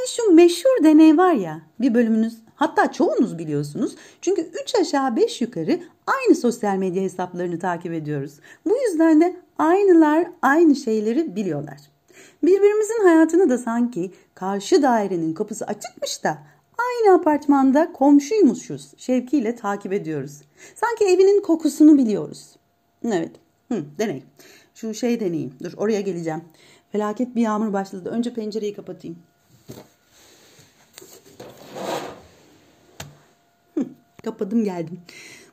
Hani şu meşhur deney var ya bir bölümünüz hatta çoğunuz biliyorsunuz. Çünkü 3 aşağı 5 yukarı aynı sosyal medya hesaplarını takip ediyoruz. Bu yüzden de aynılar aynı şeyleri biliyorlar. Birbirimizin hayatını da sanki karşı dairenin kapısı açıkmış da aynı apartmanda komşuymuşuz şevkiyle takip ediyoruz. Sanki evinin kokusunu biliyoruz. Evet, Hı, deney. Şu şey deneyeyim. Dur oraya geleceğim. Felaket bir yağmur başladı. Önce pencereyi kapatayım. Hı, kapadım geldim.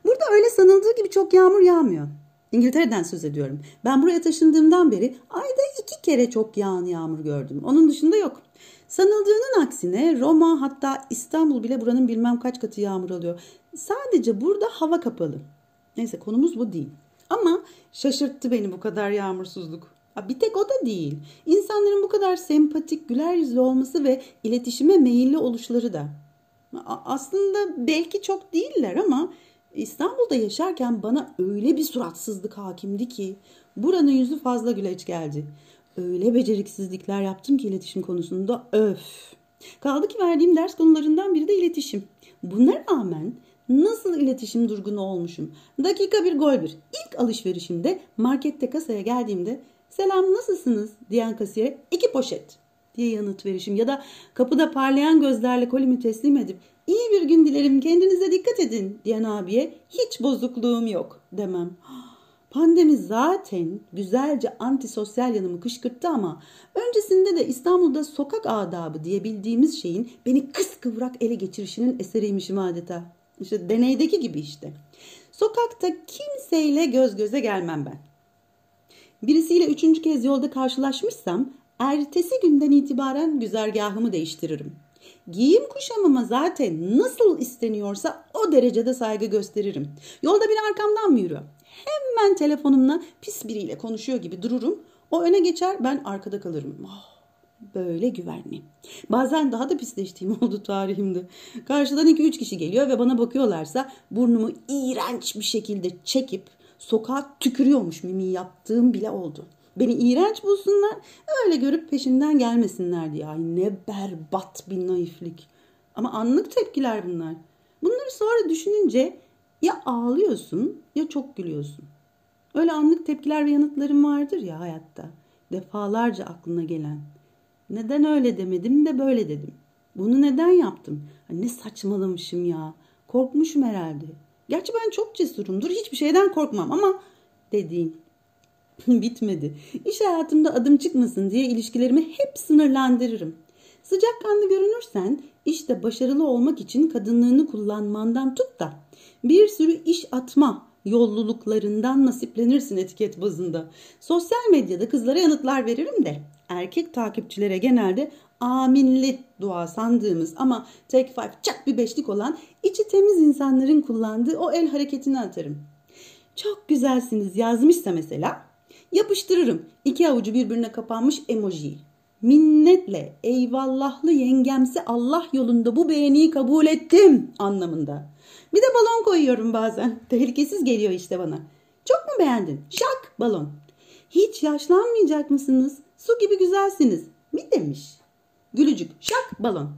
Burada öyle sanıldığı gibi çok yağmur yağmıyor. İngiltere'den söz ediyorum. Ben buraya taşındığımdan beri ayda iki kere çok yağan yağmur gördüm. Onun dışında yok. Sanıldığının aksine Roma hatta İstanbul bile buranın bilmem kaç katı yağmur alıyor. Sadece burada hava kapalı. Neyse konumuz bu değil. Ama şaşırttı beni bu kadar yağmursuzluk. Bir tek o da değil. İnsanların bu kadar sempatik, güler yüzlü olması ve iletişime meyilli oluşları da. Aslında belki çok değiller ama İstanbul'da yaşarken bana öyle bir suratsızlık hakimdi ki buranın yüzü fazla güleç geldi. Öyle beceriksizlikler yaptım ki iletişim konusunda öf. Kaldı ki verdiğim ders konularından biri de iletişim. Buna rağmen nasıl iletişim durgunu olmuşum. Dakika bir gol bir. İlk alışverişimde markette kasaya geldiğimde selam nasılsınız diyen kasiyere iki poşet diye yanıt verişim ya da kapıda parlayan gözlerle kolimi teslim edip iyi bir gün dilerim kendinize dikkat edin diyen abiye hiç bozukluğum yok demem. Pandemi zaten güzelce antisosyal yanımı kışkırttı ama öncesinde de İstanbul'da sokak adabı diye bildiğimiz şeyin beni kıskıvrak ele geçirişinin eseriymişim adeta. İşte deneydeki gibi işte. Sokakta kimseyle göz göze gelmem ben. Birisiyle üçüncü kez yolda karşılaşmışsam ertesi günden itibaren güzergahımı değiştiririm. Giyim kuşamıma zaten nasıl isteniyorsa o derecede saygı gösteririm. Yolda bir arkamdan mı yürüyor? Hemen telefonumla pis biriyle konuşuyor gibi dururum. O öne geçer ben arkada kalırım. Oh, böyle güvenli. Bazen daha da pisleştiğim oldu tarihimde. Karşıdan 2-3 kişi geliyor ve bana bakıyorlarsa burnumu iğrenç bir şekilde çekip sokağa tükürüyormuş mimi yaptığım bile oldu. Beni iğrenç bulsunlar öyle görüp peşimden gelmesinler diye. Ay ne berbat bir naiflik. Ama anlık tepkiler bunlar. Bunları sonra düşününce ya ağlıyorsun ya çok gülüyorsun. Öyle anlık tepkiler ve yanıtlarım vardır ya hayatta. Defalarca aklına gelen. Neden öyle demedim de böyle dedim. Bunu neden yaptım? Ne saçmalamışım ya. Korkmuşum herhalde. Gerçi ben çok cesurumdur. Hiçbir şeyden korkmam ama dediğim bitmedi. İş hayatımda adım çıkmasın diye ilişkilerimi hep sınırlandırırım. Sıcakkanlı görünürsen işte başarılı olmak için kadınlığını kullanmandan tut da bir sürü iş atma yolluluklarından nasiplenirsin etiket bazında. Sosyal medyada kızlara yanıtlar veririm de erkek takipçilere genelde aminli dua sandığımız ama take five çak bir beşlik olan içi temiz insanların kullandığı o el hareketini atarım. Çok güzelsiniz yazmışsa mesela yapıştırırım iki avucu birbirine kapanmış emoji. Minnetle eyvallahlı yengemsi Allah yolunda bu beğeniyi kabul ettim anlamında. Bir de balon koyuyorum bazen. Tehlikesiz geliyor işte bana. Çok mu beğendin? Şak balon. Hiç yaşlanmayacak mısınız? Su gibi güzelsiniz. Mi demiş. Gülücük. Şak balon.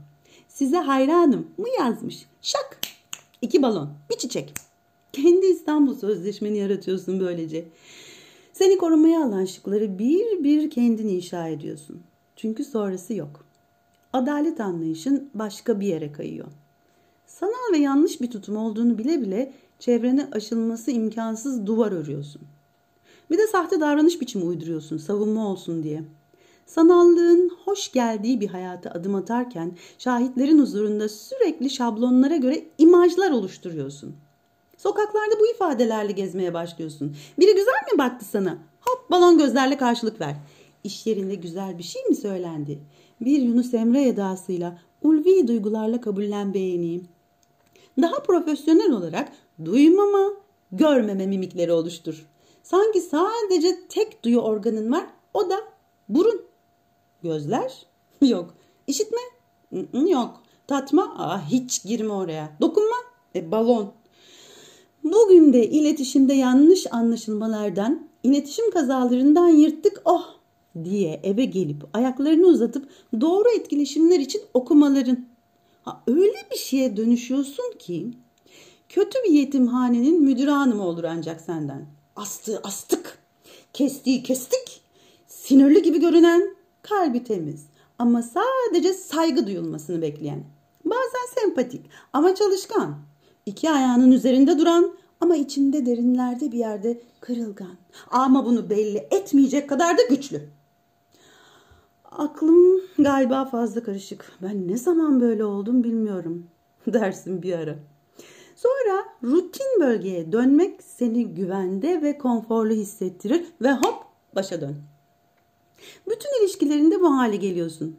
Size hayranım mı yazmış. Şak. İki balon. Bir çiçek. Kendi İstanbul Sözleşmeni yaratıyorsun böylece. Seni korumaya alan şıkları bir bir kendin inşa ediyorsun. Çünkü sonrası yok. Adalet anlayışın başka bir yere kayıyor. Sanal ve yanlış bir tutum olduğunu bile bile çevrene aşılması imkansız duvar örüyorsun. Bir de sahte davranış biçimi uyduruyorsun savunma olsun diye. Sanallığın hoş geldiği bir hayata adım atarken şahitlerin huzurunda sürekli şablonlara göre imajlar oluşturuyorsun. Sokaklarda bu ifadelerle gezmeye başlıyorsun. Biri güzel mi baktı sana? Hop balon gözlerle karşılık ver. İş yerinde güzel bir şey mi söylendi? Bir Yunus Emre edasıyla ulvi duygularla kabullen beğeneyim. Daha profesyonel olarak duymama, görmeme mimikleri oluştur. Sanki sadece tek duyu organın var o da burun. Gözler? Yok. İşitme? Yok. Tatma? Aa, hiç girme oraya. Dokunma? E, balon. Bugün de iletişimde yanlış anlaşılmalardan, iletişim kazalarından yırttık oh diye eve gelip ayaklarını uzatıp doğru etkileşimler için okumaların. Ha, öyle bir şeye dönüşüyorsun ki kötü bir yetimhanenin müdür hanımı olur ancak senden. Astığı astık, kestiği kestik, sinirli gibi görünen kalbi temiz ama sadece saygı duyulmasını bekleyen. Bazen sempatik ama çalışkan. İki ayağının üzerinde duran ama içinde derinlerde bir yerde kırılgan. Ama bunu belli etmeyecek kadar da güçlü. Aklım galiba fazla karışık. Ben ne zaman böyle oldum bilmiyorum dersin bir ara. Sonra rutin bölgeye dönmek seni güvende ve konforlu hissettirir ve hop başa dön. Bütün ilişkilerinde bu hale geliyorsun.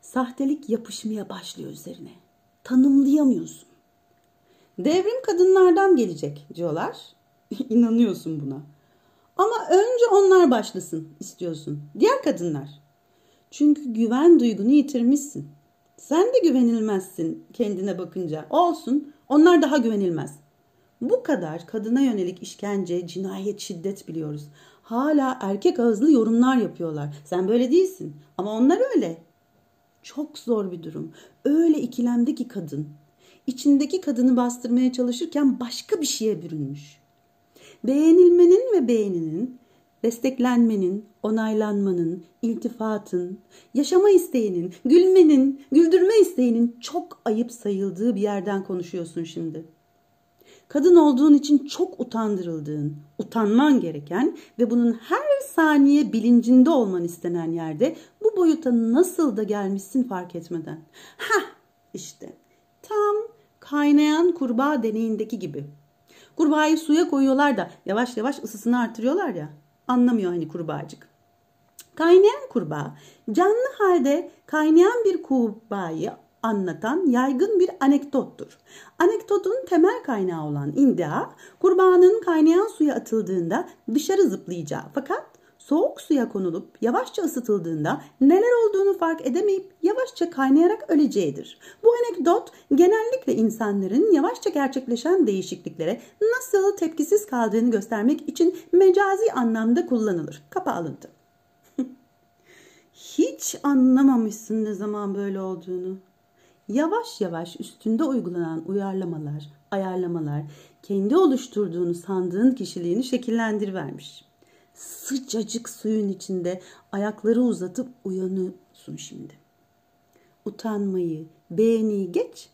Sahtelik yapışmaya başlıyor üzerine. Tanımlayamıyorsun. Devrim kadınlardan gelecek diyorlar. İnanıyorsun buna. Ama önce onlar başlasın istiyorsun. Diğer kadınlar. Çünkü güven duygunu yitirmişsin. Sen de güvenilmezsin kendine bakınca. Olsun. Onlar daha güvenilmez. Bu kadar kadına yönelik işkence, cinayet, şiddet biliyoruz. Hala erkek ağızlı yorumlar yapıyorlar. Sen böyle değilsin ama onlar öyle. Çok zor bir durum. Öyle ikilemde ki kadın. İçindeki kadını bastırmaya çalışırken başka bir şeye bürünmüş. Beğenilmenin ve beğeninin, desteklenmenin, onaylanmanın, iltifatın, yaşama isteğinin, gülmenin, güldürme isteğinin çok ayıp sayıldığı bir yerden konuşuyorsun şimdi. Kadın olduğun için çok utandırıldığın, utanman gereken ve bunun her saniye bilincinde olman istenen yerde bu boyuta nasıl da gelmişsin fark etmeden. Ha işte tam kaynayan kurbağa deneyindeki gibi. Kurbağayı suya koyuyorlar da yavaş yavaş ısısını artırıyorlar ya. Anlamıyor hani kurbağacık. Kaynayan kurbağa canlı halde kaynayan bir kurbağayı anlatan yaygın bir anekdottur. Anekdotun temel kaynağı olan india, kurbağanın kaynayan suya atıldığında dışarı zıplayacağı fakat soğuk suya konulup yavaşça ısıtıldığında neler olduğunu fark edemeyip yavaşça kaynayarak öleceğidir. Bu anekdot genellikle insanların yavaşça gerçekleşen değişikliklere nasıl tepkisiz kaldığını göstermek için mecazi anlamda kullanılır. Kapa alıntı. Hiç anlamamışsın ne zaman böyle olduğunu. Yavaş yavaş üstünde uygulanan uyarlamalar, ayarlamalar kendi oluşturduğunu sandığın kişiliğini şekillendirivermiş. Sıcacık suyun içinde ayakları uzatıp uyanıyorsun şimdi. Utanmayı, beğeniyi geç.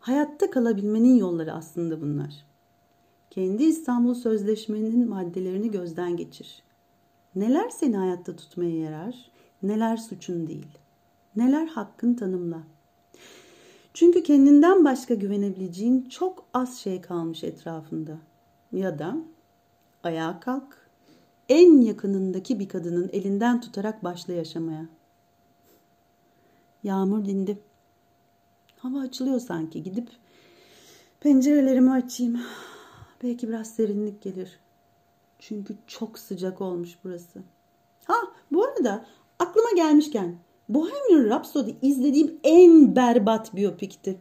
Hayatta kalabilmenin yolları aslında bunlar. Kendi İstanbul Sözleşmesi'nin maddelerini gözden geçir. Neler seni hayatta tutmaya yarar, neler suçun değil. Neler hakkın tanımla. Çünkü kendinden başka güvenebileceğin çok az şey kalmış etrafında. Ya da ayağa kalk, en yakınındaki bir kadının elinden tutarak başla yaşamaya. Yağmur dindi. Hava açılıyor sanki. Gidip pencerelerimi açayım. Belki biraz serinlik gelir. Çünkü çok sıcak olmuş burası. Ha bu arada aklıma gelmişken Bohemian Rhapsody izlediğim en berbat biyopikti.